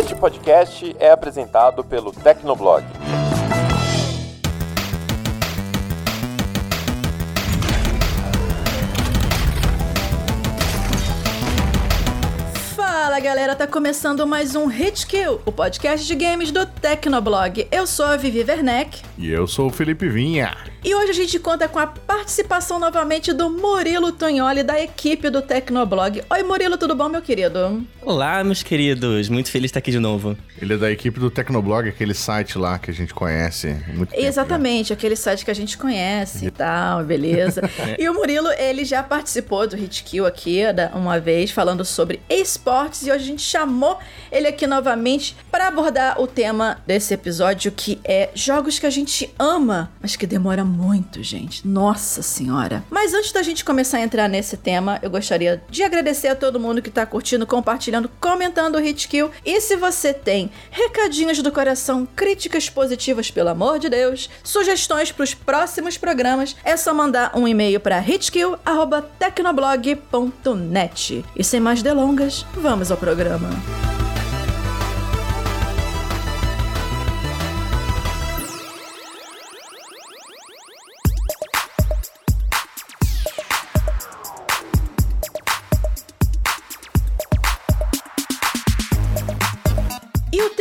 Este podcast é apresentado pelo Tecnoblog. Galera, tá começando mais um Hit Kill, o podcast de games do Tecnoblog. Eu sou a Vivi Werneck. E eu sou o Felipe Vinha. E hoje a gente conta com a participação novamente do Murilo Tonholi, da equipe do Tecnoblog. Oi Murilo, tudo bom, meu querido? Olá, meus queridos. Muito feliz de estar aqui de novo. Ele é da equipe do Tecnoblog, aquele site lá que a gente conhece. Muito Exatamente, aquele site que a gente conhece e tal, beleza. e o Murilo, ele já participou do Hit Kill aqui uma vez, falando sobre esportes, e hoje a gente chamou ele aqui novamente para abordar o tema desse episódio, que é jogos que a gente ama, mas que demora muito, gente. Nossa senhora. Mas antes da gente começar a entrar nesse tema, eu gostaria de agradecer a todo mundo que tá curtindo, compartilhando, comentando o Hitkill. E se você tem recadinhos do coração, críticas positivas, pelo amor de Deus, sugestões para os próximos programas, é só mandar um e-mail para hitkill@tecnoblog.net. E sem mais delongas, vamos ao programa.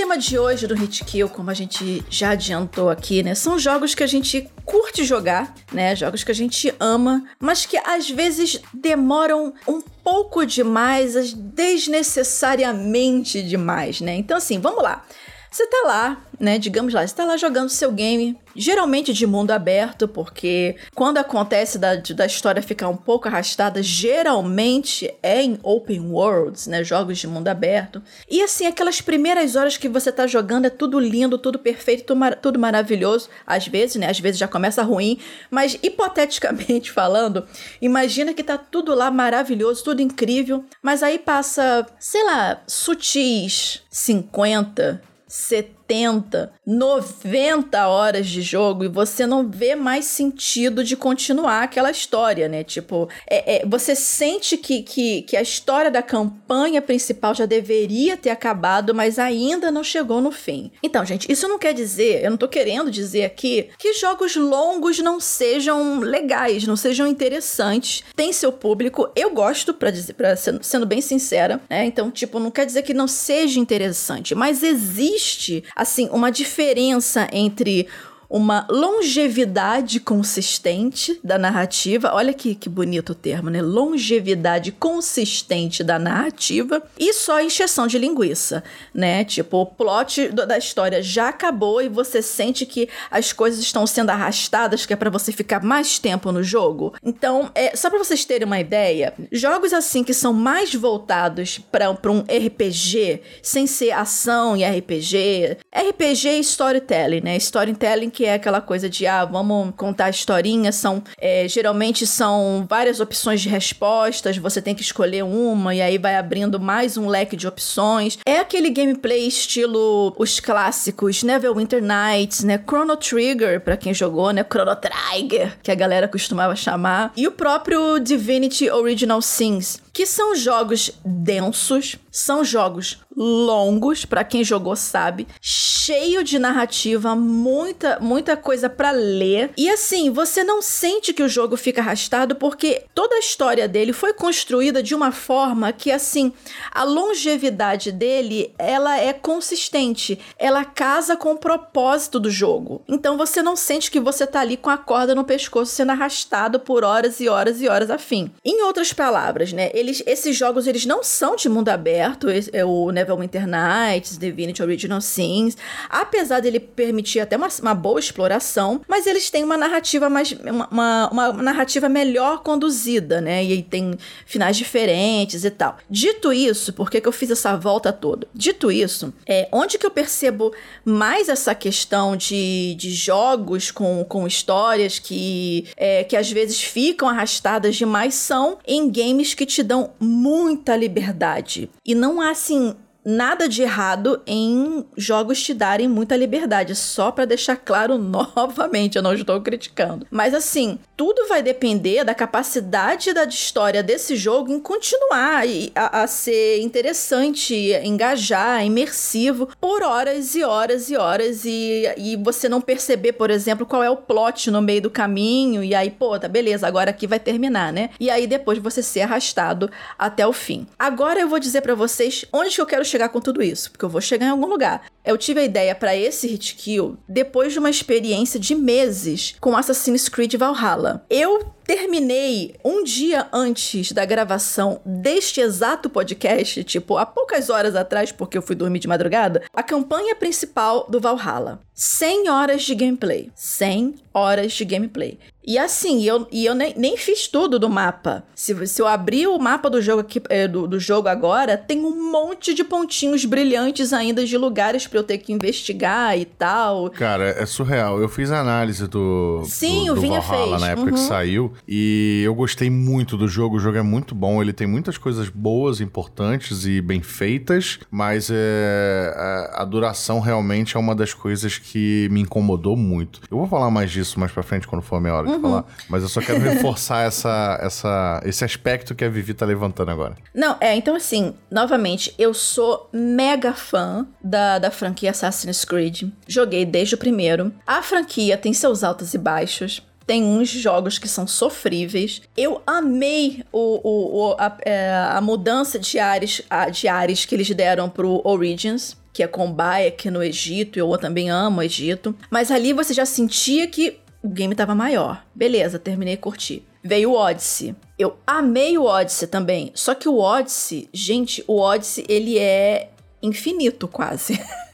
Tema de hoje do Hit Kill, como a gente já adiantou aqui, né, são jogos que a gente curte jogar, né, jogos que a gente ama, mas que às vezes demoram um pouco demais, desnecessariamente demais, né? Então assim, vamos lá. Você tá lá, né? Digamos lá, você tá lá jogando seu game, geralmente de mundo aberto, porque quando acontece da, da história ficar um pouco arrastada, geralmente é em open worlds, né? Jogos de mundo aberto. E assim, aquelas primeiras horas que você tá jogando é tudo lindo, tudo perfeito, tudo, mar tudo maravilhoso. Às vezes, né? Às vezes já começa ruim, mas hipoteticamente falando, imagina que tá tudo lá maravilhoso, tudo incrível, mas aí passa, sei lá, sutis 50, cette 70, 90 horas de jogo e você não vê mais sentido de continuar aquela história, né? Tipo, é, é, você sente que, que, que a história da campanha principal já deveria ter acabado, mas ainda não chegou no fim. Então, gente, isso não quer dizer, eu não tô querendo dizer aqui que jogos longos não sejam legais, não sejam interessantes. Tem seu público, eu gosto, para dizer, pra, sendo, sendo bem sincera, né? Então, tipo, não quer dizer que não seja interessante, mas existe, assim, uma diferença entre uma longevidade consistente da narrativa. Olha que, que bonito o termo, né? Longevidade consistente da narrativa e só encheção de linguiça, né? Tipo, o plot da história já acabou e você sente que as coisas estão sendo arrastadas, que é para você ficar mais tempo no jogo. Então, é, só para vocês terem uma ideia, jogos assim que são mais voltados para um RPG, sem ser ação e RPG, RPG e storytelling, né? Storytelling que é aquela coisa de, ah, vamos contar historinhas, são, é, geralmente são várias opções de respostas, você tem que escolher uma e aí vai abrindo mais um leque de opções. É aquele gameplay estilo os clássicos, Neverwinter Nights, né, Chrono Trigger, para quem jogou, né, Chrono Trigger, que a galera costumava chamar, e o próprio Divinity Original Sins, que são jogos densos, são jogos longos, para quem jogou sabe, cheio de narrativa, muita muita coisa para ler. E assim, você não sente que o jogo fica arrastado porque toda a história dele foi construída de uma forma que assim, a longevidade dele, ela é consistente, ela casa com o propósito do jogo. Então você não sente que você tá ali com a corda no pescoço sendo arrastado por horas e horas e horas a fim. Em outras palavras, né, eles esses jogos eles não são de mundo aberto, é o Neverwinter Nights, Divinity Original Sins, apesar dele permitir até uma, uma boa exploração, mas eles têm uma narrativa mais uma, uma, uma, narrativa melhor conduzida, né? E tem finais diferentes e tal. Dito isso, por que, que eu fiz essa volta toda? Dito isso, é onde que eu percebo mais essa questão de, de jogos com, com histórias que, é, que às vezes ficam arrastadas demais são em games que te dão muita liberdade. E não há assim nada de errado em jogos te darem muita liberdade, só para deixar claro novamente, eu não estou criticando. Mas assim, tudo vai depender da capacidade da história desse jogo em continuar a, a ser interessante, engajar, imersivo por horas e horas e horas e, e você não perceber, por exemplo, qual é o plot no meio do caminho e aí, pô, tá beleza, agora aqui vai terminar, né? E aí depois você ser arrastado até o fim. Agora eu vou dizer para vocês onde que eu quero chegar com tudo isso, porque eu vou chegar em algum lugar. Eu tive a ideia para esse hit kill depois de uma experiência de meses com Assassin's Creed Valhalla. Eu terminei um dia antes da gravação deste exato podcast, tipo, há poucas horas atrás, porque eu fui dormir de madrugada, a campanha principal do Valhalla. 100 horas de gameplay. 100 horas de gameplay. E assim, eu, e eu nem, nem fiz tudo do mapa. Se, se eu abrir o mapa do jogo aqui, é, do, do jogo agora, tem um monte de pontinhos brilhantes ainda de lugares para eu ter que investigar e tal. Cara, é surreal. Eu fiz a análise do, Sim, do, o do Vinha Valhalla fez. na época Uhum. que saiu. E eu gostei muito do jogo. O jogo é muito bom. Ele tem muitas coisas boas, importantes e bem feitas. Mas é, a, a duração realmente é uma das coisas que me incomodou muito. Eu vou falar mais disso mais pra frente quando for a minha hora Uhum. De falar. Mas eu só quero reforçar essa, essa, esse aspecto que a Vivi tá levantando agora. Não, é, então assim, novamente, eu sou mega fã da, da franquia Assassin's Creed. Joguei desde o primeiro. A franquia tem seus altos e baixos. Tem uns jogos que são sofríveis. Eu amei o, o, o- a, é, a mudança de ares, a- de ares que eles deram pro Origins. Que é com Bayek no Egito, eu também amo o Egito. Mas ali você já sentia que o game tava maior. Beleza, terminei e curti. Veio o Odyssey. Eu amei o Odyssey também. Só que o Odyssey, gente, o Odyssey, ele é infinito quase.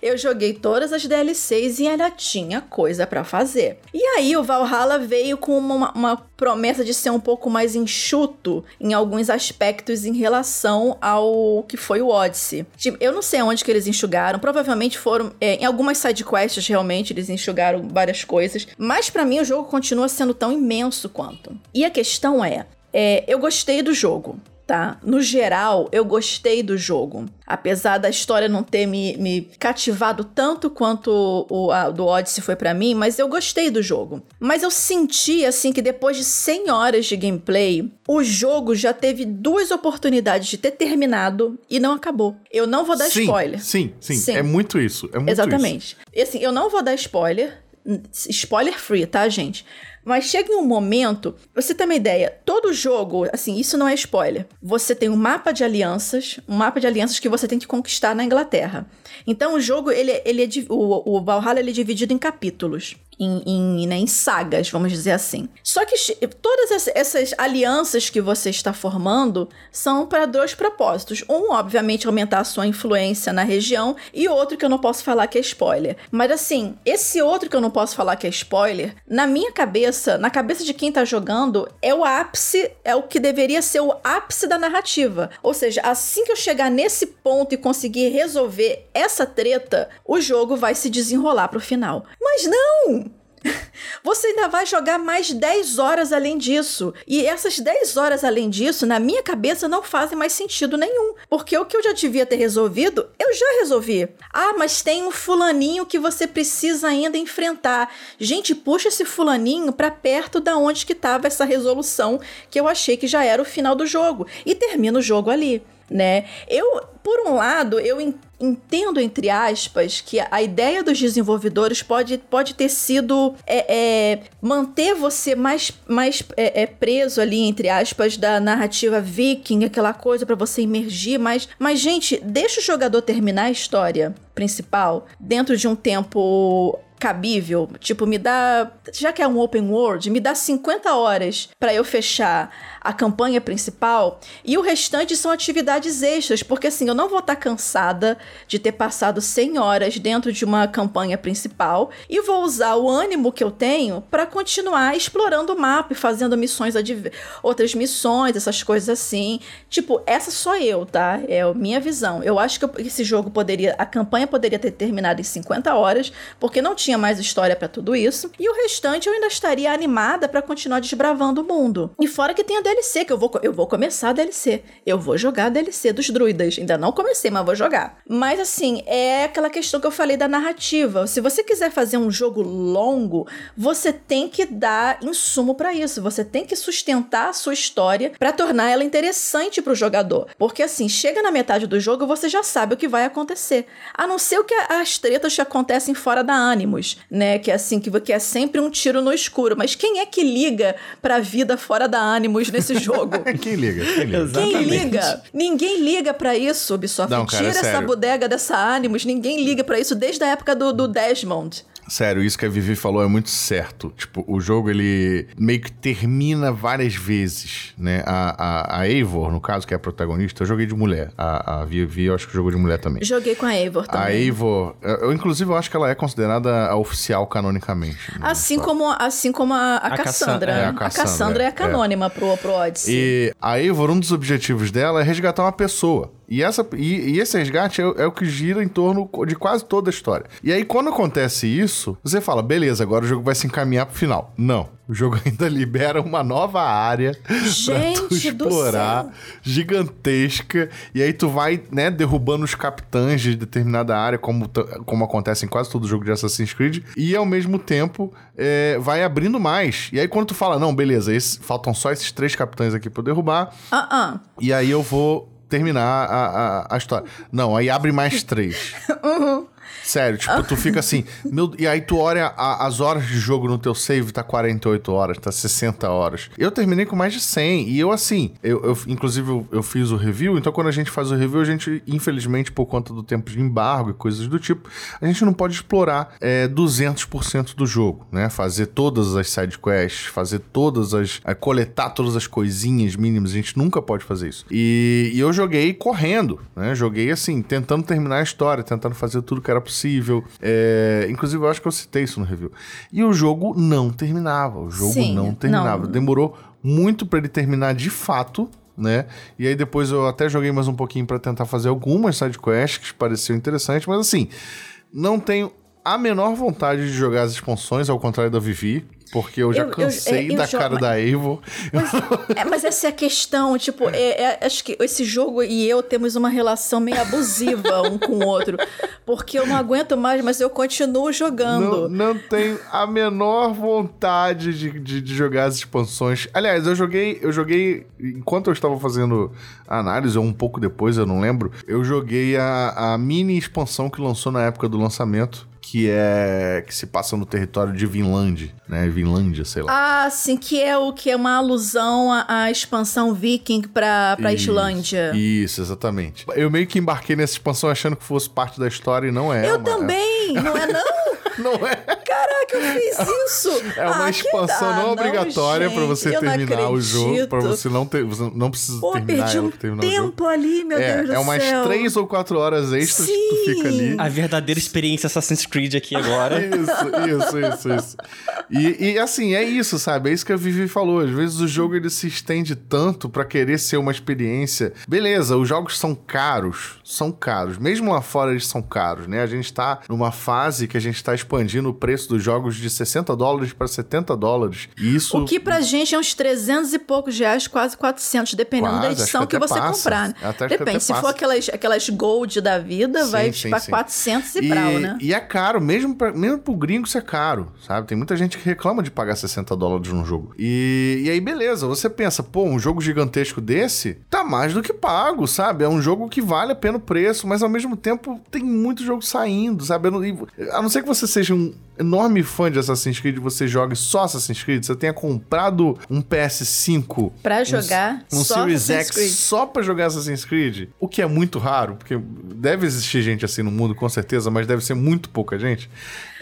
Eu joguei todas as DLCs e ainda tinha coisa pra fazer. E aí o Valhalla veio com uma, uma promessa de ser um pouco mais enxuto em alguns aspectos em relação ao que foi o Odyssey. Tipo, eu não sei onde que eles enxugaram, provavelmente foram é, em algumas sidequests realmente eles enxugaram várias coisas, mas pra mim o jogo continua sendo tão imenso quanto. E a questão é, é eu gostei do jogo tá? No geral, eu gostei do jogo. Apesar da história não ter me, me cativado tanto quanto o a, do Odyssey foi pra mim, mas eu gostei do jogo. Mas eu senti, assim, que depois de 100 horas de gameplay, o jogo já teve duas oportunidades de ter terminado e não acabou. Eu não vou dar sim, spoiler. Sim, sim, Sim. É muito isso. É muito isso. Exatamente. E assim, eu não vou dar spoiler. Spoiler free, tá, gente? Mas chega em um momento, você ter uma ideia, todo jogo, assim, isso não é spoiler. Você tem um mapa de alianças, um mapa de alianças que você tem que conquistar na Inglaterra. Então o jogo, ele, ele é, o, o Valhalla ele é dividido em capítulos. Em, em, né, em sagas, vamos dizer assim. Só que todas ess- essas alianças que você está formando são para dois propósitos. Um, obviamente, aumentar a sua influência na região, e outro que eu não posso falar que é spoiler. Mas assim, esse outro que eu não posso falar que é spoiler, na minha cabeça, na cabeça de quem tá jogando, é o ápice, é o que deveria ser o ápice da narrativa. Ou seja, assim que eu chegar nesse ponto e conseguir resolver essa treta, o jogo vai se desenrolar pro final. Mas não! Você ainda vai jogar mais 10 horas além disso. E essas 10 horas além disso, na minha cabeça, não fazem mais sentido nenhum. Porque o que eu já devia ter resolvido, eu já resolvi. Ah, mas tem um fulaninho que você precisa ainda enfrentar. Gente, puxa esse fulaninho pra perto da onde que tava essa resolução que eu achei que já era o final do jogo. E termina o jogo ali. Né? Eu, por um lado, eu en- entendo, entre aspas, que a ideia dos desenvolvedores pode, pode ter sido é, é, manter você mais, mais é, é, preso ali, entre aspas, da narrativa viking, aquela coisa pra você emergir, mas, mas, gente, deixa o jogador terminar a história principal dentro de um tempo cabível, tipo, me dá, já que é um open world, me dá 50 horas pra eu fechar a campanha principal e o restante são atividades extras, porque assim, eu não vou estar cansada de ter passado 100 horas dentro de uma campanha principal e vou usar o ânimo que eu tenho pra continuar explorando o mapa e fazendo missões outras missões, essas coisas assim. Tipo, essa sou eu, tá? É a minha visão. Eu acho que esse jogo poderia, a campanha poderia ter terminado em 50 horas, porque não tinha tinha mais história para tudo isso. E o restante eu ainda estaria animada para continuar desbravando o mundo. E fora que tem a DLC, que eu vou, eu vou começar a DLC. Eu vou jogar a DLC dos druidas. Ainda não comecei, mas vou jogar. Mas assim, é aquela questão que eu falei da narrativa. Se você quiser fazer um jogo longo, você tem que dar insumo para isso. Você tem que sustentar a sua história para tornar ela interessante para o jogador. Porque assim, chega na metade do jogo, você já sabe o que vai acontecer. A não ser o que as tretas que acontecem fora da Né? Que é assim, que, que é sempre um tiro no escuro. Mas quem é que liga pra vida fora da Animus nesse jogo? quem liga? Quem liga? Quem liga? Ninguém liga para isso, Ubisoft. Não, cara, Tira é essa bodega dessa Animus. Ninguém liga para isso desde a época do, do Desmond. Sério, isso que a Vivi falou é muito certo. Tipo, o jogo ele meio que termina várias vezes, né? A, a, a Eivor, no caso, que é a protagonista, eu joguei de mulher. A, a Vivi, eu acho que jogou de mulher também. Joguei com a Eivor também. A Eivor, eu, inclusive, eu acho que ela é considerada a oficial canonicamente. Né? Assim, como, assim como a, a, a Cassandra. É, a Cassandra. A Cassandra é, é a canônima é. Pro, pro Odyssey. E a Eivor, um dos objetivos dela é resgatar uma pessoa. E, essa, e, e esse resgate é, é, o que gira em torno de quase toda a história. E aí, quando acontece isso, você fala, beleza, agora o jogo vai se encaminhar pro final. Não. O jogo ainda libera uma nova área Gente pra tu explorar, gigantesca. E aí tu vai, né, derrubando os capitães de determinada área, como, como acontece em quase todo jogo de Assassin's Creed. E ao mesmo tempo é, vai abrindo mais. E aí quando tu fala, não, beleza, esse, faltam só esses três capitães aqui pra eu derrubar. Uh -uh. E aí eu vou terminar a, a, a história. Não, aí abre mais três. uhum. Sério, tipo, tu fica assim, meu, e aí tu olha a, as horas de jogo no teu save, tá 48 horas, tá 60 horas. Eu terminei com mais de 100, e eu assim, eu, eu inclusive eu, eu, fiz o review, então quando a gente faz o review, a gente, infelizmente, por conta do tempo de embargo e coisas do tipo, a gente não pode explorar é, 200% do jogo, né? Fazer todas as side quests, fazer todas as... É, coletar todas as coisinhas mínimas, a gente nunca pode fazer isso. E, e eu joguei correndo, né? Joguei assim, tentando terminar a história, tentando fazer tudo que era possível. É, inclusive, eu acho que eu citei isso no review. E o jogo não terminava. O jogo Sim, não terminava. Não. Demorou muito para ele terminar de fato. Né? E aí depois eu até joguei mais um pouquinho para tentar fazer algumas sidequests que pareciam interessantes, mas assim, não tenho a menor vontade de jogar as expansões, ao contrário da Vivi. Porque eu já eu, cansei eu, eu, da cara mas, da Evo. Mas, é, mas, essa é a questão, tipo, é, é, acho que esse jogo e eu temos uma relação meio abusiva um com o outro. Porque eu não aguento mais, mas eu continuo jogando. Não, não tenho a menor vontade de, de, de, jogar as expansões. Aliás, eu joguei, eu joguei. Enquanto eu estava fazendo a análise, ou um pouco depois, eu não lembro, eu joguei a, a mini expansão que lançou na época do lançamento que é que se passa no território de Vinland, né? Vinlândia, sei lá. Ah, sim, que é o que é uma alusão à, à expansão viking pra, pra isso, Islândia. Isso, exatamente. Eu meio que embarquei nessa expansão achando que fosse parte da história e não é. Eu também, não é não? não é? Caraca, eu fiz isso! É uma ah, expansão não obrigatória para você terminar o jogo, para você não ter, você não precisa Pô, terminar perdi um terminar tempo ali, meu é, Deus do céu. É umas três ou quatro horas extras Sim. que tu fica ali. A verdadeira experiência Assassin's Creed aqui agora. isso, isso, isso, isso. E, e, assim, é isso, sabe? É isso que a Vivi falou. Às vezes o jogo ele se estende tanto para querer ser uma experiência. Beleza, os jogos são caros, são caros. Mesmo lá fora eles são caros, né? A gente tá numa fase que a gente tá expandindo o preço dos jogos de 60 dólares para 70 dólares. E isso... O que pra gente é uns 300 e poucos reais, quase 400, dependendo quase, da edição que, que você passa. comprar. Né? Depende, se passa. for aquelas, aquelas gold da vida, sim, vai sim, pra sim. 400 e, e brau, né? E é caro, mesmo, pra, mesmo pro gringo isso é caro, sabe? Tem muita gente que reclama de pagar 60 dólares num jogo. E, e aí, beleza, você pensa, pô, um jogo gigantesco desse tá mais do que pago, sabe? É um jogo que vale a pena o preço, mas ao mesmo tempo tem muito jogo saindo, sabe? A não ser que você seja um enorme fã de Assassin's Creed, você jogue só Assassin's Creed, você tenha comprado um PS5 para jogar um, um Series X Creed. só para jogar Assassin's Creed, o que é muito raro, porque deve existir gente assim no mundo com certeza, mas deve ser muito pouca gente.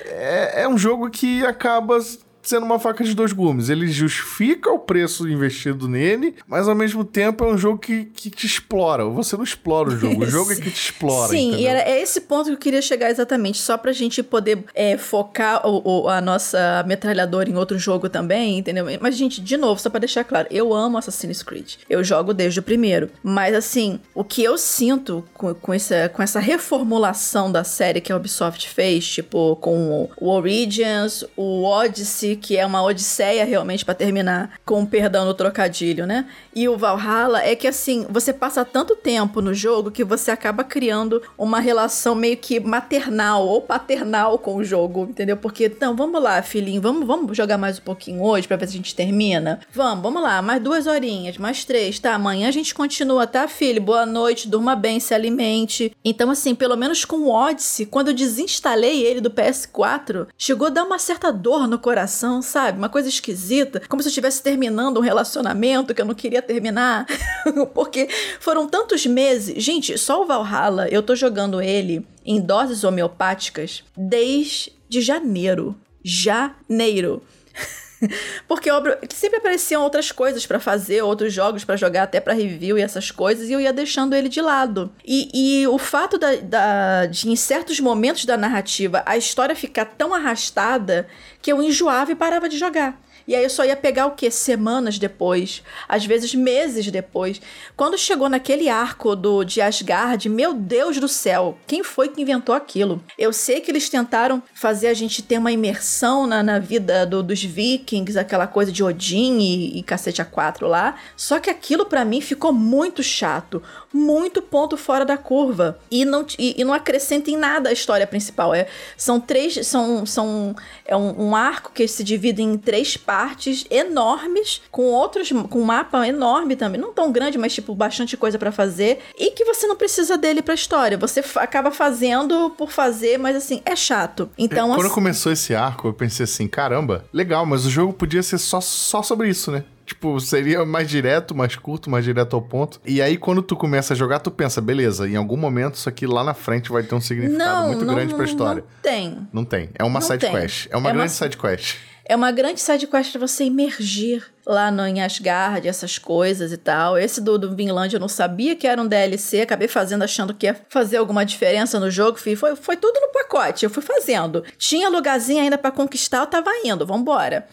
É, é um jogo que acaba sendo uma faca de dois gumes. Ele justifica o preço investido nele, mas ao mesmo tempo é um jogo que, que te explora. Você não explora o jogo, o jogo é que te explora. Sim, entendeu? e era, é esse ponto que eu queria chegar exatamente, só pra gente poder é, focar o, o, a nossa metralhadora em outro jogo também, entendeu? Mas, gente, de novo, só pra deixar claro, eu amo Assassin's Creed. Eu jogo desde o primeiro. Mas, assim, o que eu sinto com, com, essa, com essa reformulação da série que a Ubisoft fez, tipo, com o Origins, o Odyssey, que é uma odisseia realmente para terminar, com perdão no trocadilho, né? E o Valhalla é que, assim, você passa tanto tempo no jogo que você acaba criando uma relação meio que maternal ou paternal com o jogo, entendeu? Porque, então, vamos lá, filhinho, vamos, vamos jogar mais um pouquinho hoje pra ver se a gente termina? Vamos, vamos lá, mais duas horinhas, mais três, tá? Amanhã a gente continua, tá, filho? Boa noite, durma bem, se alimente. Então, assim, pelo menos com o Odyssey, quando eu desinstalei ele do PS4, chegou a dar uma certa dor no coração, sabe? Uma coisa esquisita, como se eu estivesse terminando um relacionamento que eu não queria terminar, porque foram tantos meses. Gente, só o Valhalla, eu tô jogando ele em doses homeopáticas desde janeiro. Janeiro. Porque óbvio, sempre apareciam outras coisas para fazer, outros jogos para jogar, até para review e essas coisas, e eu ia deixando ele de lado. E, e o fato da, da, de, em certos momentos da narrativa, a história ficar tão arrastada que eu enjoava e parava de jogar. E aí eu só ia pegar o quê? Semanas depois, às vezes meses depois. Quando chegou naquele arco do de Asgard, meu Deus do céu, quem foi que inventou aquilo? Eu sei que eles tentaram fazer a gente ter uma imersão na, na vida do, dos vikings, aquela coisa de Odin e, e cacete a quatro lá. Só que aquilo para mim ficou muito chato, muito ponto fora da curva. E não, e, e não acrescenta em nada a história principal. É, são três. São, são, é um, um arco que se divide em três partes partes enormes, com outros, com um mapa enorme também, não tão grande, mas tipo bastante coisa para fazer, e que você não precisa dele pra história. Você acaba fazendo por fazer, mas assim, é chato. Então, Quando assim, começou esse arco, eu pensei assim, caramba, legal, mas o jogo podia ser só, só sobre isso, né? Tipo, seria mais direto, mais curto, mais direto ao ponto. E aí, quando tu começa a jogar, tu pensa, beleza, em algum momento isso aqui lá na frente vai ter um significado não, muito não, grande pra história. Não tem. Não tem. É uma side tem. quest. É uma É uma- grande side quest. É uma grande side quest pra você imergir lá no, em Asgard, essas coisas e tal. Esse do, do Vinland eu não sabia que era um DLC, acabei fazendo achando que ia fazer alguma diferença no jogo. Fui- Foi, foi tudo no pacote, eu fui fazendo. Tinha lugarzinho ainda pra conquistar, eu tava indo, vambora.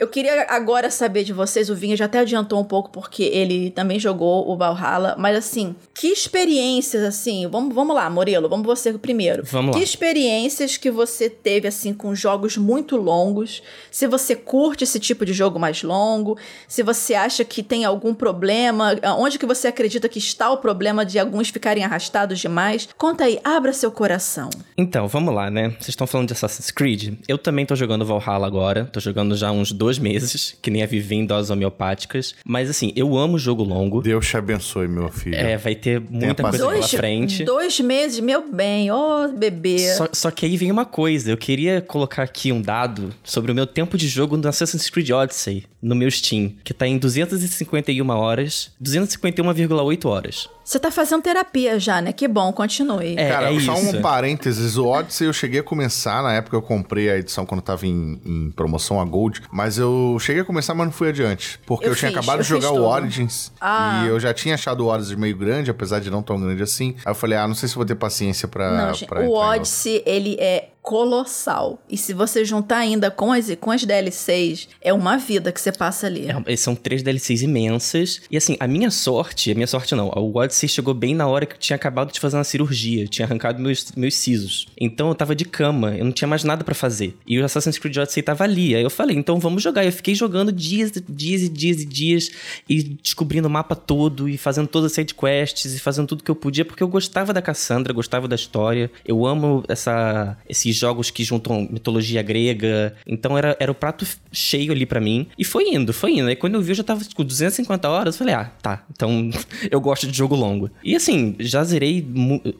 Eu queria agora saber de vocês, o Vinha já até adiantou um pouco porque ele também jogou o Valhalla, mas assim, que experiências assim, vamos, vamos lá, Murilo, vamos você primeiro. Vamos lá. Que experiências que você teve assim com jogos muito longos? Se você curte esse tipo de jogo mais longo, se você acha que tem algum problema, onde que você acredita que está o problema de alguns ficarem arrastados demais? Conta aí, abra seu coração. Então, vamos lá, né? Vocês estão falando de Assassin's Creed. Eu também tô jogando Valhalla agora. Tô jogando já uns dois meses, que nem a Vivi em doses homeopáticas. Mas assim, eu amo jogo longo. Deus te abençoe, meu filho. É, vai ter muita coisa paciência. pela frente. dois meses, meu bem, ô bebê. Só, só que aí vem uma coisa, eu queria colocar aqui um dado sobre o meu tempo de jogo no Assassin's Creed Odyssey, no meu Steam, que tá em 251 horas, 251,8 horas. Você tá fazendo terapia já, né? Que bom, continue. É, Cara, só isso. um parênteses, o Odyssey eu cheguei a começar, na época eu comprei a edição quando tava em, em promoção a Gold, mas eu cheguei a começar, mas não fui adiante, porque eu, Eu tinha fiz, acabado eu de jogar o. Origins, Ah. e eu já tinha achado o Origins meio grande, apesar de não tão grande assim, aí eu falei, ah, não sei se vou ter paciência pra, Não, gente, pra o. Odyssey, ele é colossal. E se você juntar ainda com as, com as DLCs, é uma vida que você passa ali. É, são três DLCs imensas. E assim, a minha sorte, a minha sorte não, o Odyssey chegou bem na hora que eu tinha acabado de fazer uma cirurgia. Tinha arrancado meus, meus sisos. Então eu tava de cama, eu não tinha mais nada pra fazer. E o Assassin's Creed Odyssey tava ali. Aí eu falei, então vamos jogar. Eu fiquei jogando dias, dias e dias e dias. E descobrindo o mapa todo. E fazendo todas as sidequests. E fazendo tudo que eu podia. Porque eu gostava da Cassandra, gostava da história. Eu amo essa, jogos que juntam mitologia grega. Então era, era o prato cheio ali pra mim. E foi indo, foi indo. Aí quando eu vi, eu já tava com 250 horas. Eu falei, ah, tá. Então eu gosto de jogo longo. E assim, já zerei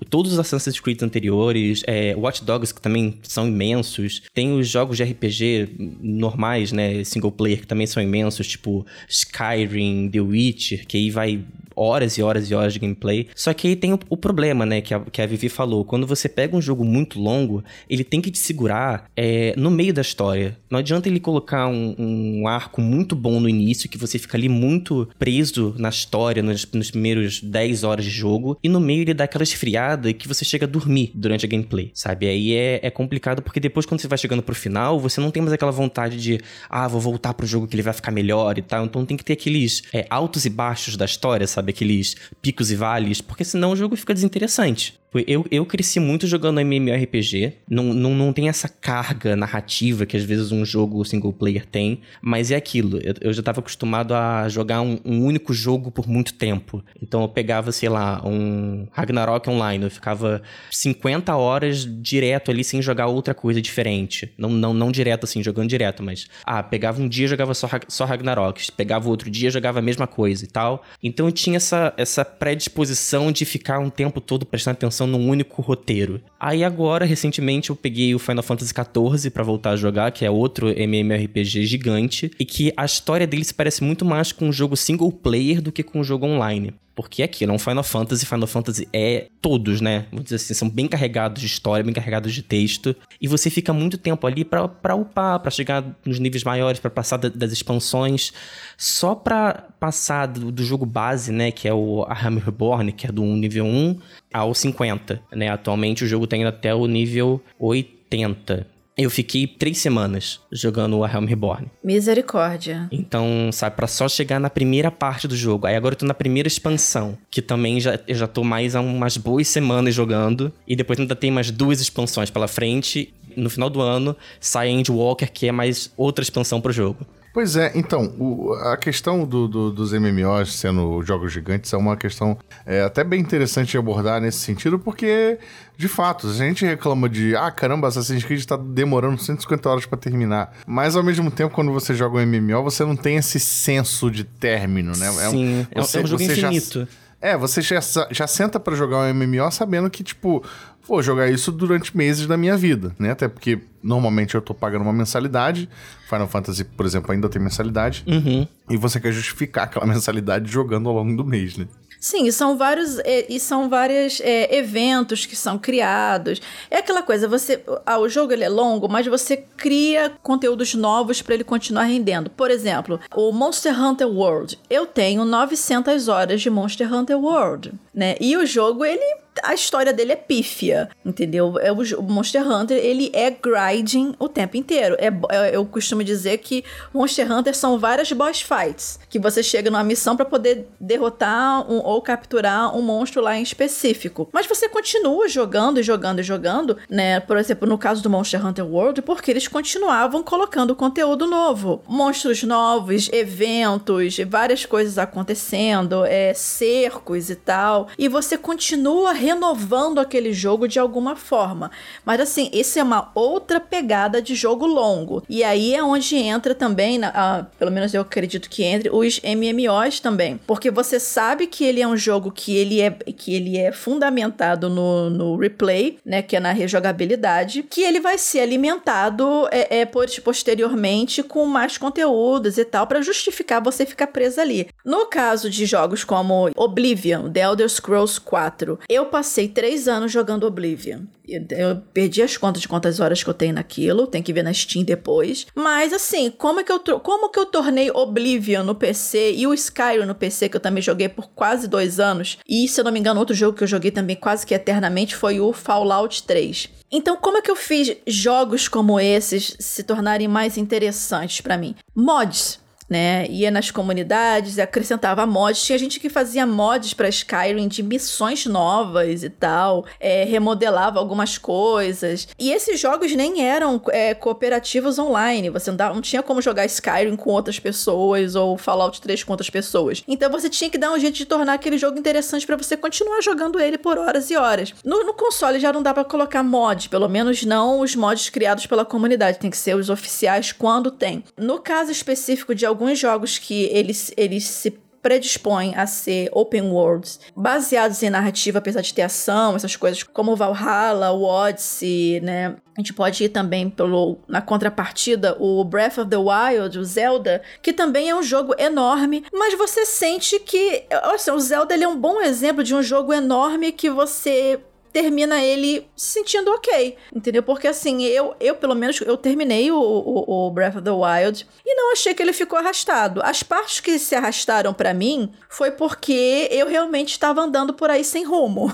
todos os Assassin's Creed anteriores. É, Watch Dogs, que também são imensos. Tem os jogos de RPG normais, né? Single player, que também são imensos. Tipo Skyrim, The Witcher, que aí vai horas e horas e horas de gameplay. Só que aí tem o, o problema, né, que a, que a Vivi falou. Quando você pega um jogo muito longo, ele tem que te segurar é, no meio da história. Não adianta ele colocar um, um, arco muito bom no início, que você fica ali muito preso na história nos, nos primeiros 10 horas de jogo, e no meio ele dá aquela esfriada que você chega a dormir durante a gameplay, sabe? Aí é, é complicado porque depois quando você vai chegando pro final, você não tem mais aquela vontade de, ah, vou voltar pro jogo que ele vai ficar melhor e tal. Então tem que ter aqueles é, altos e baixos da história, sabe? Aqueles picos e vales, porque senão o jogo fica desinteressante. Eu, eu cresci muito jogando MMORPG. Não, não, não tem essa carga narrativa que às vezes um jogo single player tem. Mas é aquilo. Eu, eu já estava acostumado a jogar um, um, único jogo por muito tempo. Então eu pegava, sei lá, um Ragnarok Online. Eu ficava 50 horas direto ali sem jogar outra coisa diferente. Não, não, não direto assim, jogando direto, mas. Ah, pegava um dia jogava só, só Ragnarok. Pegava outro dia jogava a mesma coisa e tal. Então eu tinha essa, essa predisposição de ficar um tempo todo prestando atenção num único roteiro. Aí agora, recentemente, eu peguei o Final Fantasy XIV para voltar a jogar, que é outro MMORPG gigante, e que a história dele se parece muito mais com um jogo single player do que com um jogo online. Porque é aquilo, é um Final Fantasy. Final Fantasy é todos, né? Vamos dizer assim, são bem carregados de história, bem carregados de texto. E você fica muito tempo ali pra, pra upar, pra chegar nos níveis maiores, para passar da, das expansões. Só pra passar do, do, jogo base, né? Que é o Hammer Reborn, que é do nível 1 ao 50, né? Atualmente o jogo tá até o nível 80. Eu fiquei três semanas jogando o Realm Reborn. Misericórdia. Então, sabe, para só chegar na primeira parte do jogo. Aí agora eu tô na primeira expansão, que também já, eu já tô mais há umas boas semanas jogando. E depois ainda tem mais duas expansões pela frente. No final do ano sai Endwalker, que é mais outra expansão pro jogo. Pois é, então, o, a questão do, do, dos MMOs sendo jogos gigantes é uma questão é, até bem interessante de abordar nesse sentido, porque, de fato, a gente reclama de, ah, caramba, Assassin's Creed tá demorando 150 horas para terminar. Mas, ao mesmo tempo, quando você joga um MMO, você não tem esse senso de término, né? É Sim, é um, você, é um jogo infinito. Já, é, você já, já senta para jogar um MMO sabendo que, tipo, vou jogar isso durante meses da minha vida, né? Até porque normalmente eu tô pagando uma mensalidade. Final Fantasy, por exemplo, ainda tem mensalidade. Uhum. E você quer justificar aquela mensalidade jogando ao longo do mês, né? Sim, e são vários e, e são vários é, eventos que são criados. É aquela coisa, você, ah, o jogo ele é longo, mas você cria conteúdos novos para ele continuar rendendo. Por exemplo, o Monster Hunter World. Eu tenho 900 horas de Monster Hunter World, né? E o jogo ele a história dele é pífia, entendeu? É o Monster Hunter, ele é grinding o tempo inteiro. É, é, eu costumo dizer que Monster Hunter são várias boss fights, que você chega numa missão para poder derrotar um, ou capturar um monstro lá em específico. Mas você continua jogando e jogando e jogando, né? Por exemplo, no caso do Monster Hunter World, porque eles continuavam colocando conteúdo novo. Monstros novos, eventos, várias coisas acontecendo, é, cercos e tal. E você continua renovando aquele jogo de alguma forma. Mas assim, esse é uma outra pegada de jogo longo. E aí é onde entra também, na, ah, pelo menos eu acredito que entre, os MMOs também. Porque você sabe que ele é um jogo que ele é, que ele é fundamentado no, no replay, né? Que é na rejogabilidade, que ele vai ser alimentado é, é posteriormente com mais conteúdos e tal, para justificar você ficar preso ali. No caso de jogos como Oblivion, The Elder Scrolls 4, eu passei três anos jogando Oblivion. Eu perdi as contas de quantas horas que eu tenho naquilo, tem que ver na Steam depois. Mas assim, como é que eu como que eu tornei Oblivion no PC e o Skyrim no PC que eu também joguei por quase dois anos? E se eu não me engano, outro jogo que eu joguei também quase que eternamente foi o Fallout 3. Então, como é que eu fiz jogos como esses se tornarem mais interessantes para mim? Mods né? Ia nas comunidades, acrescentava mods. Tinha gente que fazia mods para Skyrim de missões novas e tal, é, remodelava algumas coisas. E esses jogos nem eram é, cooperativos online. Você não, tinha como jogar Skyrim com outras pessoas ou Fallout 3 com outras pessoas. Então você tinha que dar um jeito de tornar aquele jogo interessante para você continuar jogando ele por horas e horas. No, no console já não dá para colocar mod, pelo menos não os mods criados pela comunidade. Tem que ser os oficiais quando tem. No caso específico de algum alguns jogos que eles, eles se predispõem a ser open worlds, baseados em narrativa, apesar de ter ação, essas coisas como Valhalla, o Odyssey, né? A gente pode ir também pelo na contrapartida o Breath of the Wild, o Zelda, que também é um jogo enorme, mas você sente que, assim, o Zelda ele é um bom exemplo de um jogo enorme que você termina ele se sentindo ok, entendeu? Porque assim, eu, eu pelo menos, eu terminei o, o, o, Breath of the Wild e não achei que ele ficou arrastado. As partes que se arrastaram para mim foi porque eu realmente estava andando por aí sem rumo.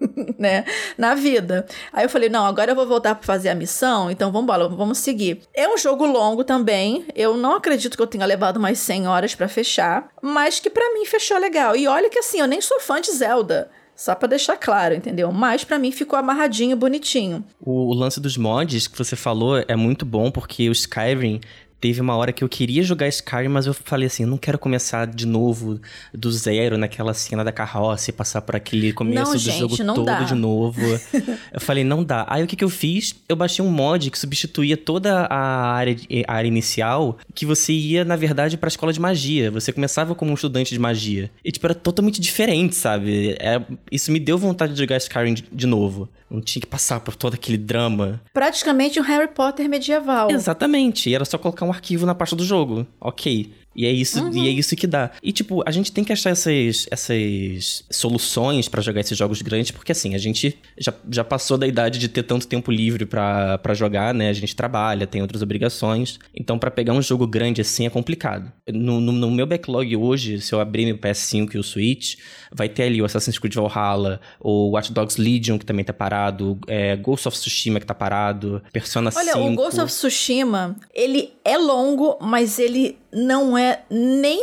né, na vida. Aí eu falei, não, agora eu vou voltar para fazer a missão, então vamos embora, vamos seguir. É um jogo longo também. Eu não acredito que eu tenha levado mais 100 horas para fechar, mas que para mim fechou legal. E olha que assim, eu nem sou fã de Zelda. Só para deixar claro, entendeu? Mas para mim ficou amarradinho, bonitinho. O, o, lance dos mods que você falou é muito bom porque o Skyrim teve uma hora que eu queria jogar Skyrim, mas eu falei assim, não quero começar de novo do zero naquela cena da carroça e passar por aquele começo não, do gente, jogo todo dá. de novo. eu falei, não dá. Aí o que, que eu fiz? Eu baixei um mod que substituía toda a área, a área inicial, que você ia, na verdade, pra escola de magia. Você começava como um estudante de magia. E, tipo, era totalmente diferente, sabe? É, isso me deu vontade de jogar Skyrim de, de novo. Não tinha que passar por todo aquele drama. Praticamente um Harry Potter medieval. Exatamente. E era só colocar um arquivo na pasta do jogo. Ok. E é isso, uhum. e é isso que dá. E, tipo, a gente tem que achar essas, essas soluções para jogar esses jogos grandes, porque, assim, a gente já, já passou da idade de ter tanto tempo livre para jogar, né? A gente trabalha, tem outras obrigações. Então, para pegar um jogo grande assim é complicado. No, no, no, meu backlog hoje, se eu abrir meu PS5 e o Switch, vai ter ali o Assassin's Creed Valhalla, o Watch Dogs Legion, que também tá parado, é, Ghost of Tsushima, que tá parado, Persona Olha, 5... Olha, o Ghost of Tsushima, ele é longo, mas ele não é nem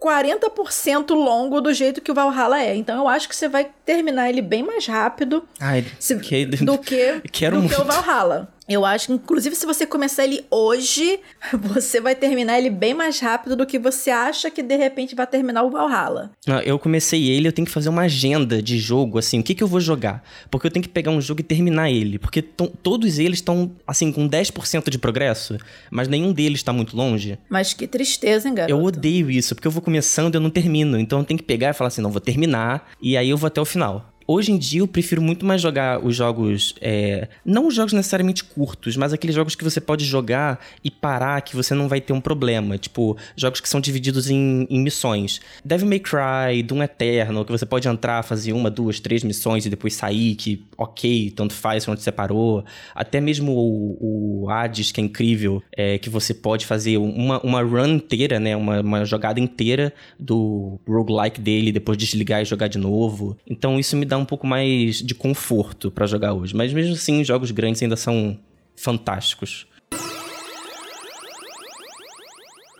40% longo do jeito que o Valhalla é. Então eu acho que você vai terminar ele bem mais rápido Ai, se, que, do que, quero do muito. que o Valhalla. Eu acho que, inclusive, se você começar ele hoje, você vai terminar ele bem mais rápido do que você acha que de repente vai terminar o Valhalla. Eu comecei ele, eu tenho que fazer uma agenda de jogo, assim, o que, que eu vou jogar? Porque eu tenho que pegar um jogo e terminar ele. Porque todos eles estão, assim, com 10% de progresso, mas nenhum deles está muito longe. Mas que tristeza, hein, garoto? Eu odeio isso, porque eu vou começando e eu não termino. Então eu tenho que pegar e falar assim, não, vou terminar, e aí eu vou até o final. Hoje em dia eu prefiro muito mais jogar os jogos. É, não os jogos necessariamente curtos, mas aqueles jogos que você pode jogar e parar que você não vai ter um problema. Tipo, jogos que são divididos em, em missões. Devil May Cry, Doom Eterno, que você pode entrar, fazer uma, duas, três missões e depois sair, que ok, tanto faz onde você parou. Até mesmo o, o Hades, que é incrível, é, que você pode fazer uma, uma run inteira, né? Uma, uma jogada inteira do roguelike dele, depois desligar e jogar de novo. Então isso me dá um pouco mais de conforto para jogar hoje. Mas mesmo assim, jogos grandes ainda são fantásticos.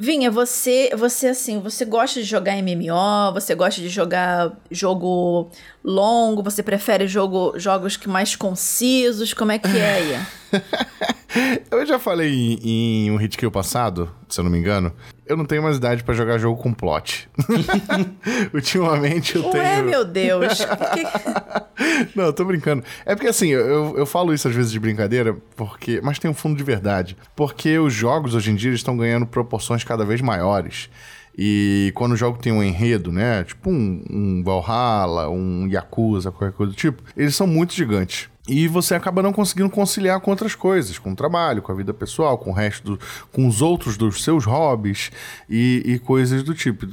Vinha, você, você assim, você gosta de jogar MMO, você gosta de jogar jogo longo, você prefere jogo, jogos que mais concisos, como é que é aí? eu já falei em, em um hit kill passado, se eu não me engano, eu não tenho mais idade para jogar jogo com plot. Ultimamente eu tenho. Ué, meu Deus. não, eu tô brincando. É porque assim, eu, eu falo isso às vezes de brincadeira, porque. Mas tem um fundo de verdade. Porque os jogos hoje em dia estão ganhando proporções cada vez maiores. E quando o jogo tem um enredo, né? Tipo um, um Valhalla, um Yakuza, qualquer coisa do tipo, eles são muito gigantes. E você acaba não conseguindo conciliar com outras coisas, com o trabalho, com a vida pessoal, com o resto, do, com os outros dos seus hobbies e, e coisas do tipo.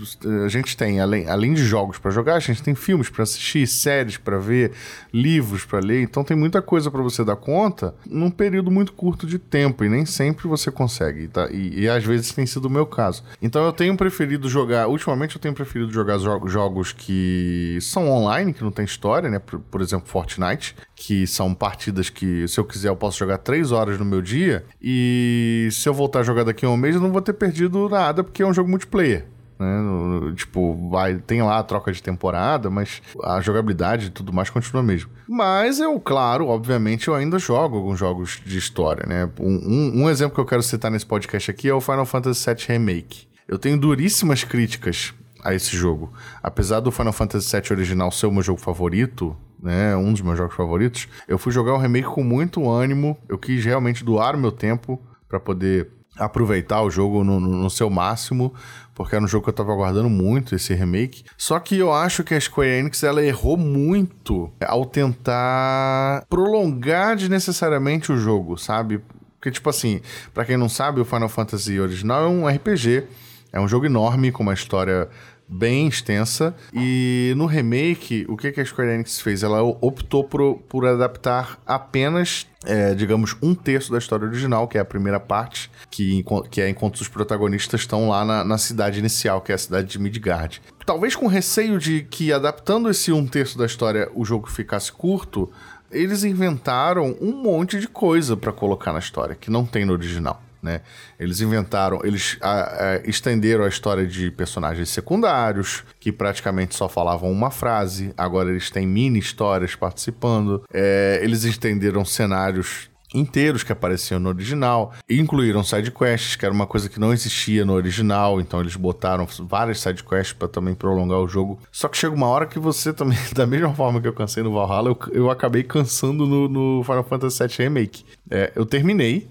A gente tem, além, além de jogos para jogar, a gente tem filmes para assistir, séries para ver, livros para ler. Então tem muita coisa para você dar conta num período muito curto de tempo e nem sempre você consegue. Tá? E, e às vezes tem sido o meu caso. Então eu tenho preferido jogar, ultimamente eu tenho preferido jogar jogos que são online, que não tem história, né? Por, por exemplo, Fortnite, que são partidas que, se eu quiser, eu posso jogar três horas no meu dia. E se eu voltar a jogar daqui a um mês, eu não vou ter perdido nada, porque é um jogo multiplayer. Né? Tipo, vai, tem lá a troca de temporada, mas a jogabilidade e tudo mais continua mesmo. Mas eu, claro, obviamente, eu ainda jogo alguns jogos de história, né? Um, um, um exemplo que eu quero citar nesse podcast aqui é o Final Fantasy VII Remake. Eu tenho duríssimas críticas a esse jogo. Apesar do Final Fantasy VII original ser o meu jogo favorito, né, um dos meus jogos favoritos, eu fui jogar o remake com muito ânimo. Eu quis realmente doar o meu tempo para poder aproveitar o jogo no, no, seu máximo, porque era um jogo que eu tava aguardando muito, esse remake. Só que eu acho que a Square Enix, ela errou muito ao tentar prolongar desnecessariamente o jogo, sabe? Porque, tipo assim, para quem não sabe, o Final Fantasy original é um RPG, é um jogo enorme, com uma história bem extensa. E no remake, o que, a Square Enix fez? Ela optou por, por adaptar apenas, é, digamos, um terço da história original, que é a primeira parte, que, que é enquanto os protagonistas estão lá na, na cidade inicial, que é a cidade de Midgard. Talvez com receio de que, adaptando esse um terço da história, o jogo ficasse curto, eles inventaram um monte de coisa para colocar na história que não tem no original. Né? Eles inventaram, eles a, a, estenderam a história de personagens secundários, que praticamente só falavam uma frase, agora eles têm mini histórias participando. É, eles estenderam cenários inteiros que apareciam no original, incluíram sidequests, que era uma coisa que não existia no original, então eles botaram várias sidequests para também prolongar o jogo. Só que chega uma hora que você também, da mesma forma que eu cansei no Valhalla, eu, eu acabei cansando no, no Final Fantasy VII Remake. É, eu terminei,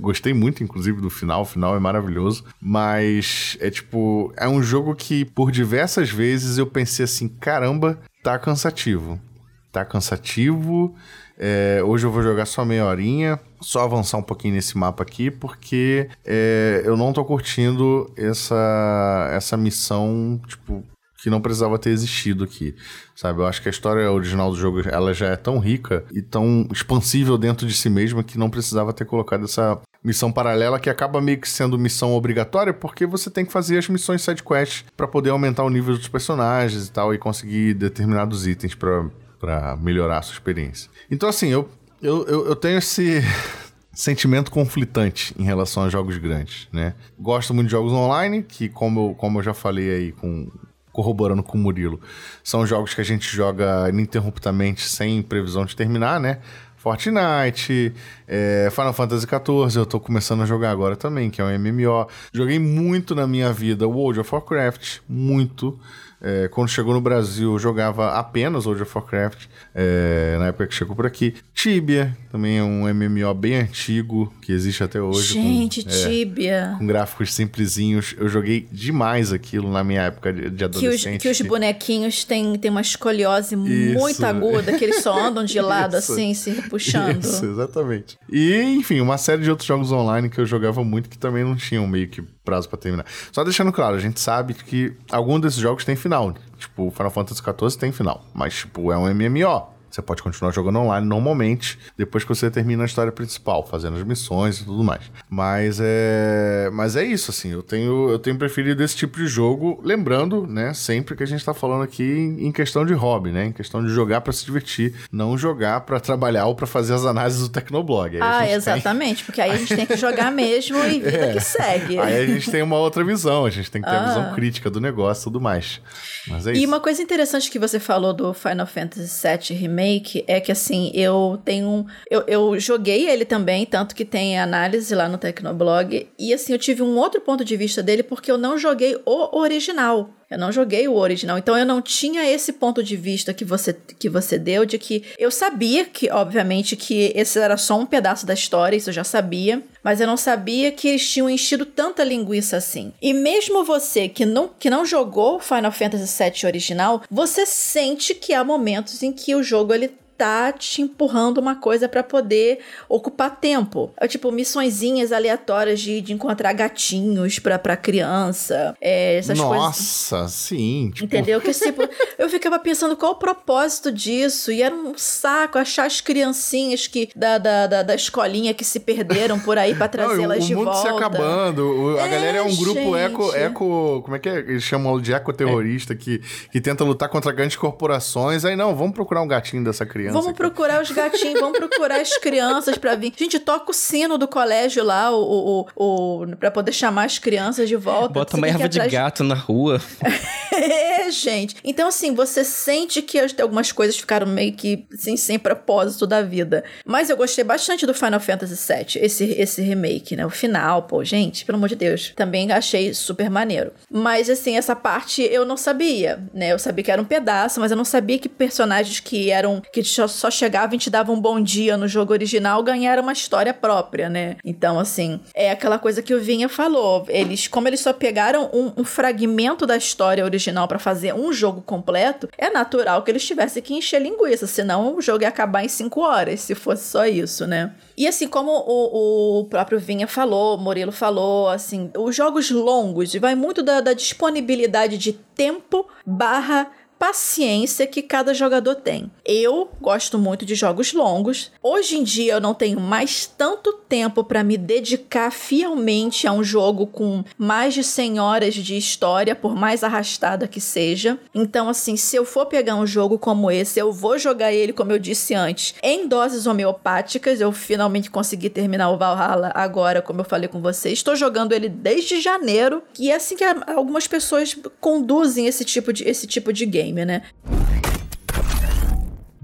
Gostei muito, inclusive, do final. O final é maravilhoso. Mas é tipo. É um jogo que, por diversas vezes, eu pensei assim: caramba, tá cansativo. Tá cansativo. É, hoje eu vou jogar só meia horinha, só avançar um pouquinho nesse mapa aqui, porque é, eu não tô curtindo essa, essa missão, tipo, que não precisava ter existido aqui, sabe? Eu acho que a história original do jogo ela já é tão rica e tão expansível dentro de si mesma que não precisava ter colocado essa missão paralela que acaba meio que sendo missão obrigatória porque você tem que fazer as missões side quest para poder aumentar o nível dos personagens e tal e conseguir determinados itens para melhorar a sua experiência. Então assim, eu eu, eu, eu tenho esse sentimento conflitante em relação a jogos grandes, né? Gosto muito de jogos online, que como eu, como eu já falei aí com corroborando com o Murilo. São jogos que a gente joga ininterruptamente sem previsão de terminar, né? Fortnite, é, Final Fantasy XIV, eu tô começando a jogar agora também, que é um MMO. Joguei muito na minha vida World of Warcraft, muito. É, quando chegou no Brasil, eu jogava apenas World of Warcraft, é, na época que chegou por aqui. Tibia, também é um MMO bem antigo, que existe até hoje. Gente, com, é, Tibia. com gráficos simplesinhos. Eu joguei demais aquilo na minha época de, de adolescente. Que os, que os bonequinhos têm, têm uma escoliose Isso. muito aguda, que eles só andam de lado assim, se puxando. Isso, exatamente. E, enfim, uma série de outros jogos online que eu jogava muito que também não tinham meio que prazo para terminar. Só deixando claro, a gente sabe que algum desses jogos tem final. Tipo, Final Fantasy XIV tem final, mas tipo, é um MMO. Você pode continuar jogando online normalmente, depois que você termina a história principal, fazendo as missões e tudo mais. Mas é, mas é isso, assim, eu tenho, eu tenho preferido esse tipo de jogo, lembrando, né, sempre que a gente tá falando aqui em, questão de hobby, né, em questão de jogar para se divertir, não jogar para trabalhar ou para fazer as análises do Tecnoblog. Aí ah, exatamente, tem... porque aí a gente tem que jogar mesmo e vida é. que segue. Aí a gente tem uma outra visão, a gente tem que ter ah. a visão ah. crítica do negócio e tudo mais. Mas é e isso. uma coisa interessante que você falou do Final Fantasy VII Remake remake é que assim, eu tenho. Eu, eu joguei ele também, tanto que tem análise lá no Tecnoblog. E assim, eu tive um outro ponto de vista dele porque eu não joguei o original. Eu não joguei o original, então eu não tinha esse ponto de vista que você, que você deu de que eu sabia que, obviamente, que esse era só um pedaço da história, isso eu já sabia, mas eu não sabia que eles tinham enchido tanta linguiça assim. E mesmo você que não, que não jogou Final Fantasy VII original, você sente que há momentos em que o jogo ele tá te empurrando uma coisa para poder ocupar tempo. É tipo missõezinhas aleatórias de, de encontrar gatinhos pra, pra criança. É, essas Nossa, coisas. Nossa, sim. Tipo... Entendeu? Que tipo, eu ficava pensando qual o propósito disso. E era um saco achar as criancinhas que da, da, da, da escolinha que se perderam por aí pra trazê-las de volta. O mundo se acabando. O, a é, galera é um grupo eco, eco. Como é que é? Eles chamam de ecoterrorista é. que, que tenta lutar contra grandes corporações. Aí não, vamos procurar um gatinho dessa criança criança. Vamos procurar os gatinhos, vamos procurar as crianças para vir. Gente, toca o sino do colégio lá, o, o, o, pra poder chamar as crianças de volta. Bota uma erva de gato na rua. é, gente. Então, assim, você sente que algumas coisas ficaram meio que, assim, sem propósito da vida. Mas eu gostei bastante do Final Fantasy VII, esse, esse remake, né? O final, pô, gente, pelo amor de Deus. Também achei super maneiro. Mas, assim, essa parte eu não sabia, né? Eu sabia que era um pedaço, mas eu não sabia que personagens que eram, que só chegavam e te davam um bom dia no jogo original ganharam uma história própria, né? Então, assim, é aquela coisa que o Vinha falou. Eles, como eles só pegaram um, um fragmento da história original para fazer um jogo completo, é natural que eles tivessem que encher linguiça, senão o jogo ia acabar em cinco horas, se fosse só isso, né? E assim como o, o próprio Vinha falou, Murilo falou, assim, os jogos longos vai muito da, da disponibilidade de tempo barra paciência que cada jogador tem. Eu gosto muito de jogos longos. Hoje em dia eu não tenho mais tanto tempo para me dedicar fielmente a um jogo com mais de 100 horas de história, por mais arrastada que seja. Então, assim, se eu for pegar um jogo como esse, eu vou jogar ele, como eu disse antes, em doses homeopáticas. Eu finalmente consegui terminar o Valhalla agora, como eu falei com vocês. Estou jogando ele desde janeiro, e é assim que algumas pessoas conduzem esse tipo de, esse tipo de game game, né?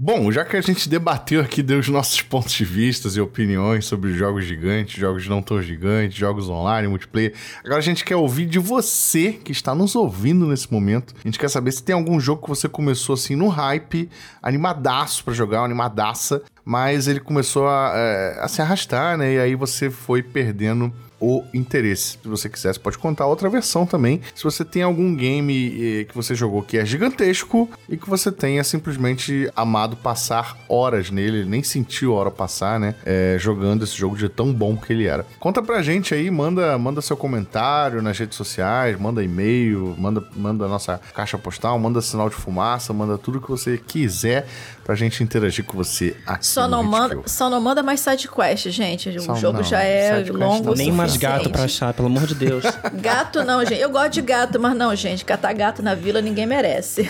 Bom, já que a gente debateu aqui, deu os nossos pontos de vista e opiniões sobre jogos gigantes, jogos não tão gigantes, jogos online, multiplayer, agora a gente quer ouvir de você que está nos ouvindo nesse momento. A gente quer saber se tem algum jogo que você começou assim no hype, animadaço para jogar, animadaça, mas ele começou a, é, a se arrastar, né? E aí você foi perdendo o interesse. Se você quiser, você pode contar outra versão também. Se você tem algum game eh, que você jogou que é gigantesco e que você tenha simplesmente amado passar horas nele, nem sentiu a hora passar, né? É, jogando esse jogo de tão bom que ele era. Conta pra gente aí, manda, manda seu comentário nas redes sociais, manda e-mail, manda, manda nossa caixa postal, manda sinal de fumaça, manda tudo que você quiser pra gente interagir com você aqui. Só, não, manda, só não manda mais sidequest, gente. O só jogo não, já é longo. Nem mais gato pra achar, pelo amor de Deus. gato não, gente. Eu gosto de gato, mas não, gente. Catar gato na vila ninguém merece.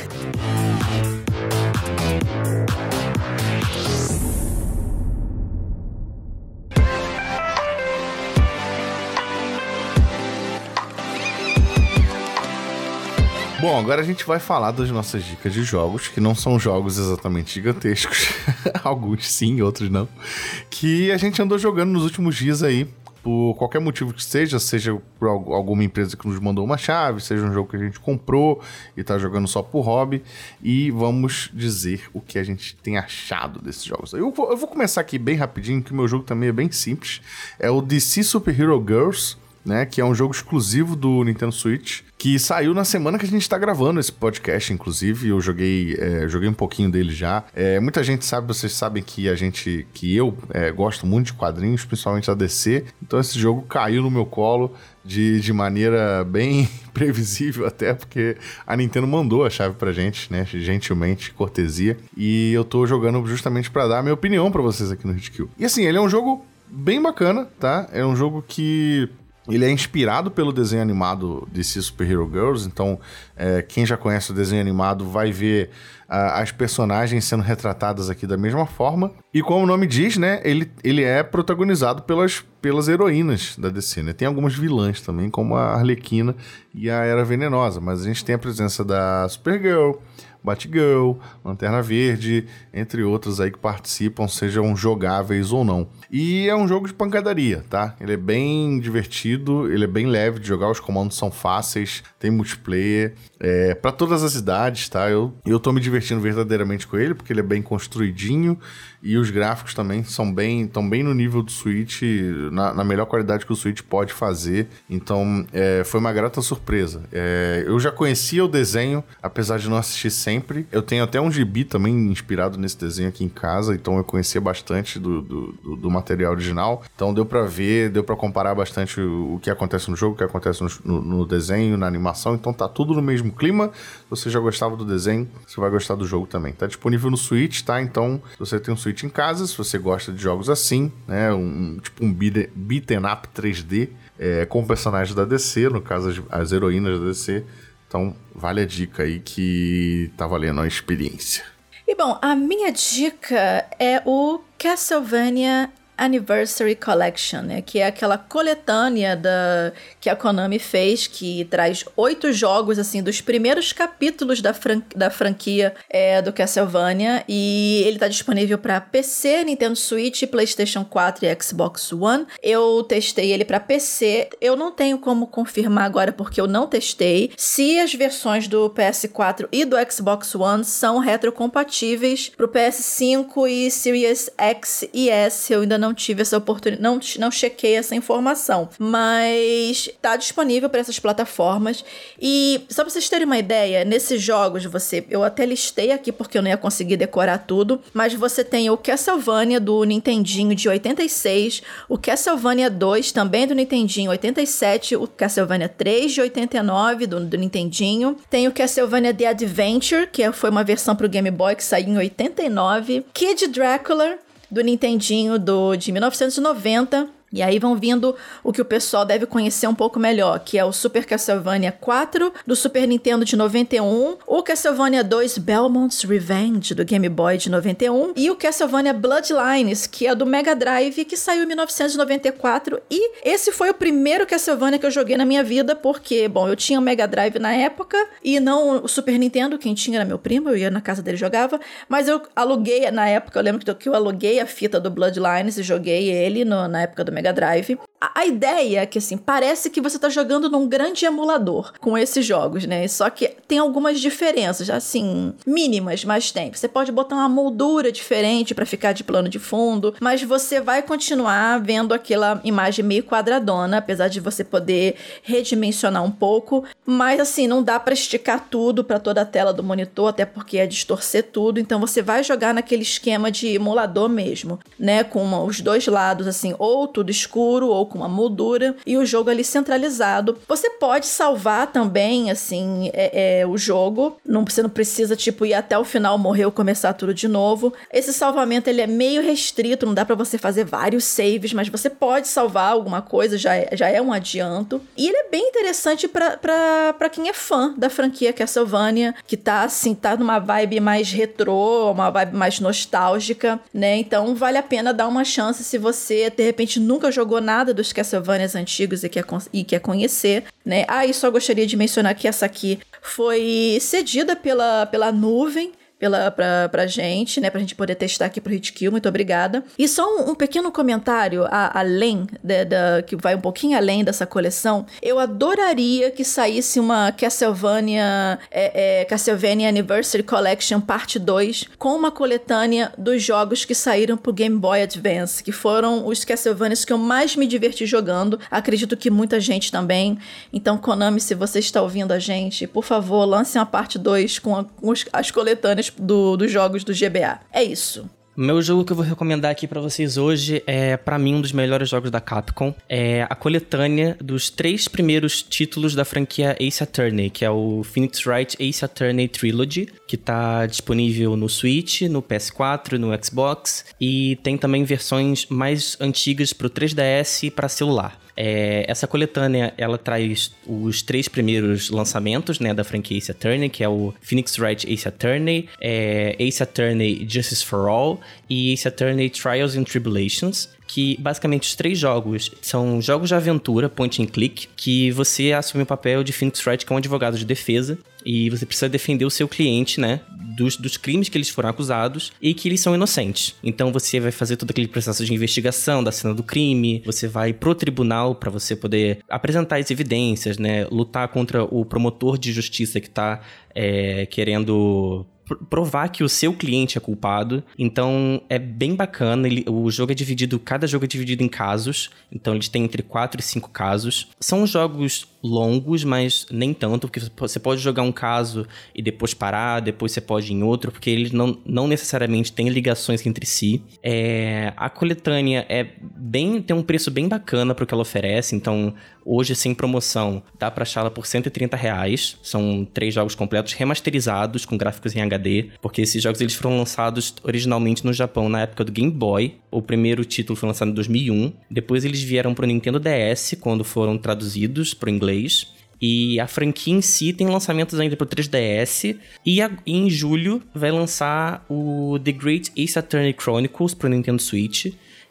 Bom, agora a gente vai falar das nossas dicas de jogos, que não são jogos exatamente gigantescos. Alguns sim, outros não. Que a gente andou jogando nos últimos dias aí por qualquer motivo que seja, seja por alguma empresa que nos mandou uma chave, seja um jogo que a gente comprou e tá jogando só por hobby, e vamos dizer o que a gente tem achado desses jogos. Eu vou, eu vou começar aqui bem rapidinho, que o meu jogo também é bem simples. É o DC Super Hero Girls, né, que é um jogo exclusivo do Nintendo Switch, que saiu na semana que a gente está gravando esse podcast, inclusive. Eu joguei, é, joguei um pouquinho dele já. É, muita gente sabe, vocês sabem que a gente, que eu é, gosto muito de quadrinhos, principalmente da DC. Então esse jogo caiu no meu colo de, de maneira bem previsível até, porque a Nintendo mandou a chave pra gente, né, gentilmente, cortesia. E eu tô jogando justamente para dar a minha opinião para vocês aqui no Hitkill. E assim, ele é um jogo bem bacana, tá? É um jogo que ele é inspirado pelo desenho animado de Super Hero Girls, então é, quem já conhece o desenho animado vai ver uh, as personagens sendo retratadas aqui da mesma forma. E como o nome diz, né, ele, ele é protagonizado pelas, pelas heroínas da DC, né? Tem algumas vilãs também, como a Arlequina e a Era Venenosa, mas a gente tem a presença da Supergirl, Batgirl, Lanterna Verde, entre outros aí que participam, sejam jogáveis ou não. E é um jogo de pancadaria, tá? Ele é bem divertido, ele é bem leve de jogar, os comandos são fáceis, tem multiplayer, é, para todas as idades, tá? Eu, eu tô me divertindo verdadeiramente com ele, porque ele é bem construidinho e os gráficos também são bem, estão bem no nível do Switch, na, na, melhor qualidade que o Switch pode fazer. Então, é, foi uma grata surpresa. É, eu já conhecia o desenho, apesar de não assistir sempre. Eu tenho até um gibi também inspirado nesse desenho aqui em casa, então eu conhecia bastante do, do, do material original. Então, deu para ver, deu para comparar bastante o, o, que acontece no jogo, o que acontece no, no, no desenho, na animação. Então, tá tudo no mesmo clima. Se você já gostava do desenho, você vai gostar do jogo também. Tá disponível no Switch, tá? Então, se você tem um Switch Switch em casa, se você gosta de jogos assim, né? Um, tipo um beat'em up 3D é, com personagens da DC, no caso as, as heroínas da DC. Então, vale a dica aí que tá valendo a experiência. E bom, a minha dica é o Castlevania Anniversary Collection, né? Que é aquela coletânea da, que a Konami fez, que traz oito jogos, assim, dos primeiros capítulos da, fran da franquia é, do Castlevania. E ele tá disponível para PC, Nintendo Switch, PlayStation 4 e Xbox One. Eu testei ele para PC. Eu não tenho como confirmar agora porque eu não testei se as versões do PS4 e do Xbox One são retrocompatíveis pro PS5 e Series X e S. Eu ainda não tive essa oportunidade, não, não chequei essa informação, mas tá disponível para essas plataformas. E só pra vocês terem uma ideia, nesses jogos você, eu até listei aqui porque eu não ia conseguir decorar tudo, mas você tem o Castlevania do Nintendinho de 86, o Castlevania 2 também do Nintendinho 87, o Castlevania 3 de 89 do, do Nintendinho, tem o Castlevania The Adventure, que foi uma versão pro Game Boy que saiu em 89, Kid Drácula do Nintendinho do, de 1990, e aí vão vindo o que o pessoal deve conhecer um pouco melhor, que é o Super Castlevania 4 do Super Nintendo de 91, o Castlevania 2 Belmont's Revenge do Game Boy de 91 e o Castlevania Bloodlines, que é do Mega Drive, que saiu em 1994 e esse foi o primeiro Castlevania que eu joguei na minha vida, porque, bom, eu tinha o Mega Drive na época e não o Super Nintendo, quem tinha era meu primo, eu ia na casa dele jogava, mas eu aluguei, na época, eu lembro que eu aluguei a fita do Bloodlines e joguei ele no, na época do Mega Mega Drive. A, ideia é que, assim, parece que você tá jogando num grande emulador com esses jogos, né? Só que tem algumas diferenças, assim, mínimas, mas tem. Você pode botar uma moldura diferente para ficar de plano de fundo, mas você vai continuar vendo aquela imagem meio quadradona, apesar de você poder redimensionar um pouco. Mas, assim, não dá para esticar tudo para toda a tela do monitor, até porque é distorcer tudo. Então, você vai jogar naquele esquema de emulador mesmo, né? Com os dois lados, assim, ou tudo escuro ou com uma moldura e o jogo ali centralizado. Você pode salvar também, assim, é, é, o jogo. Não, você não precisa, tipo, ir até o final, morrer ou começar tudo de novo. Esse salvamento, ele é meio restrito, não dá para você fazer vários saves, mas você pode salvar alguma coisa, já é, já é um adianto. E ele é bem interessante para quem é fã da franquia Castlevania, que tá, assim, tá numa vibe mais retrô, uma vibe mais nostálgica, né? Então, vale a pena dar uma chance se você, de repente, nunca jogou nada dos Castlevanias antigos e quer, e quer conhecer, né? Ah, e só gostaria de mencionar que essa aqui foi cedida pela, pela nuvem, pela, pra, pra gente, né? Pra gente poder testar aqui pro Hitkill. Muito obrigada. E só um, um pequeno comentário a, além, da, que vai um pouquinho além dessa coleção. Eu adoraria que saísse uma Castlevania, é, é, Castlevania Anniversary Collection Parte 2 com uma coletânea dos jogos que saíram pro Game Boy Advance, que foram os Castlevanias que eu mais me diverti jogando. Acredito que muita gente também. Então, Konami, se você está ouvindo a gente, por favor, lance uma parte 2 com, com as coletâneas do, dos jogos do GBA. É isso. Meu jogo que eu vou recomendar aqui para vocês hoje é, para mim, um dos melhores jogos da Capcom. É a coletânea dos três primeiros títulos da franquia Ace Attorney, que é o Phoenix Wright Ace Attorney Trilogy, que tá disponível no Switch, no PS4, no Xbox e tem também versões mais antigas pro 3DS e para celular. É, essa coletânea, ela traz os três primeiros lançamentos, né, da franquia Ace Attorney, que é o Phoenix Wright Ace Attorney, é, Ace Attorney Justice for All e Ace Attorney Trials and Tribulations que basicamente os três jogos são jogos de aventura, point and click, que você assume o papel de Phoenix Wright, que é um advogado de defesa, e você precisa defender o seu cliente, né, dos, dos crimes que eles foram acusados e que eles são inocentes. Então você vai fazer todo aquele processo de investigação da cena do crime, você vai pro tribunal para você poder apresentar as evidências, né, lutar contra o promotor de justiça que tá é, querendo provar que o seu cliente é culpado. Então é bem bacana. Ele, o jogo é dividido, cada jogo é dividido em casos. Então eles têm entre 4 e 5 casos. São jogos longos, mas nem tanto, porque você pode jogar um caso e depois parar, depois você pode ir em outro, porque eles não, não necessariamente têm ligações entre si. É, a coletânea é bem tem um preço bem bacana para o que ela oferece, então hoje sem promoção dá para achá-la por 130 reais. São três jogos completos remasterizados com gráficos em HD, porque esses jogos eles foram lançados originalmente no Japão na época do Game Boy. O primeiro título foi lançado em 2001, depois eles vieram para o Nintendo DS quando foram traduzidos para o inglês inglês. E a franquia em si tem lançamentos ainda para o 3DS. E, a, em julho vai lançar o The Great Ace Attorney Chronicles para o Nintendo Switch.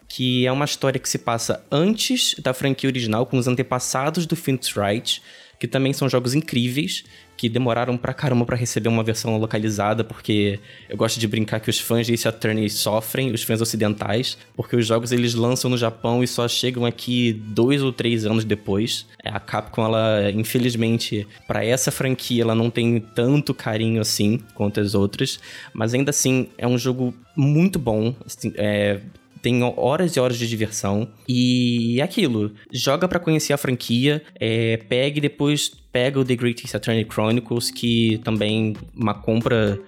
que é uma história que se passa antes da franquia original, com os antepassados do Phoenix Wright, que também são jogos incríveis, que demoraram pra caramba pra receber uma versão localizada, porque eu gosto de brincar que os fãs de Ace Attorney sofrem, os fãs ocidentais, porque os jogos eles lançam no Japão e só chegam aqui dois ou três anos depois. É, a Capcom, ela, infelizmente, para essa franquia, ela não tem tanto carinho assim quanto as outras, mas ainda assim é um jogo muito bom. Assim, é, tem horas e horas de diversão. E é aquilo, joga para conhecer a franquia, é, pega e depois pega o The Great Attorney Chronicles, que também uma compra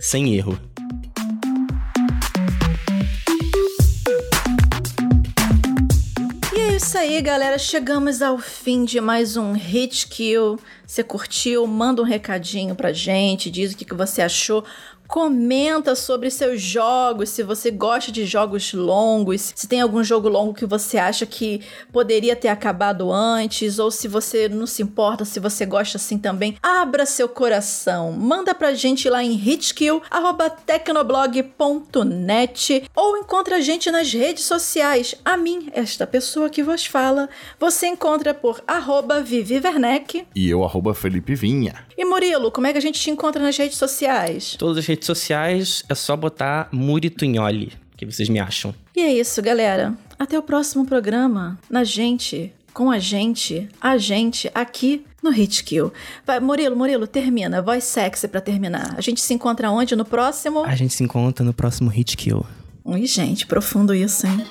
sem erro. E é isso aí, galera. Chegamos ao fim de mais um Hit Kill. Você curtiu? Manda um recadinho pra gente, diz o que, que você achou. Comenta sobre seus jogos, se você gosta de jogos longos, se tem algum jogo longo que você acha que poderia ter acabado antes, ou se você não se importa, se você gosta assim também. Abra seu coração, manda pra gente lá em hitkill.tecnoblog.net ou encontra a gente nas redes sociais. A mim, esta pessoa que vos fala, você encontra por arroba Vivi Werneck. E eu, arroba Felipe Vinha. E Murilo, como é que a gente te encontra nas redes sociais? Todas as redes sociais é só botar Muritunholi, que vocês me acham. E é isso, galera. Até o próximo programa. Na gente, com a gente, a gente, aqui no Hitkill. Vai, Murilo, Murilo, termina. Voz sexy pra terminar. A gente se encontra onde no próximo? A gente se encontra no próximo Hitkill. Ui, gente, profundo isso, hein?